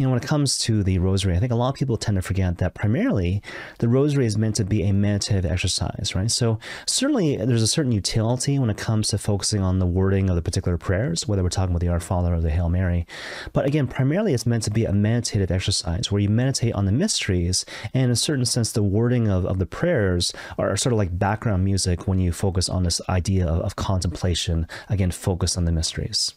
you know, when it comes to the rosary, I think a lot of people tend to forget that primarily the rosary is meant to be a meditative exercise, right? So certainly there's a certain utility when it comes to focusing on the wording of the particular prayers, whether we're talking about the Our Father or the Hail Mary. But again, primarily it's meant to be a meditative exercise where you meditate on the mysteries and in a certain sense the wording of, of the prayers are sort of like background music when you focus on this idea of, of contemplation, again, focus on the mysteries.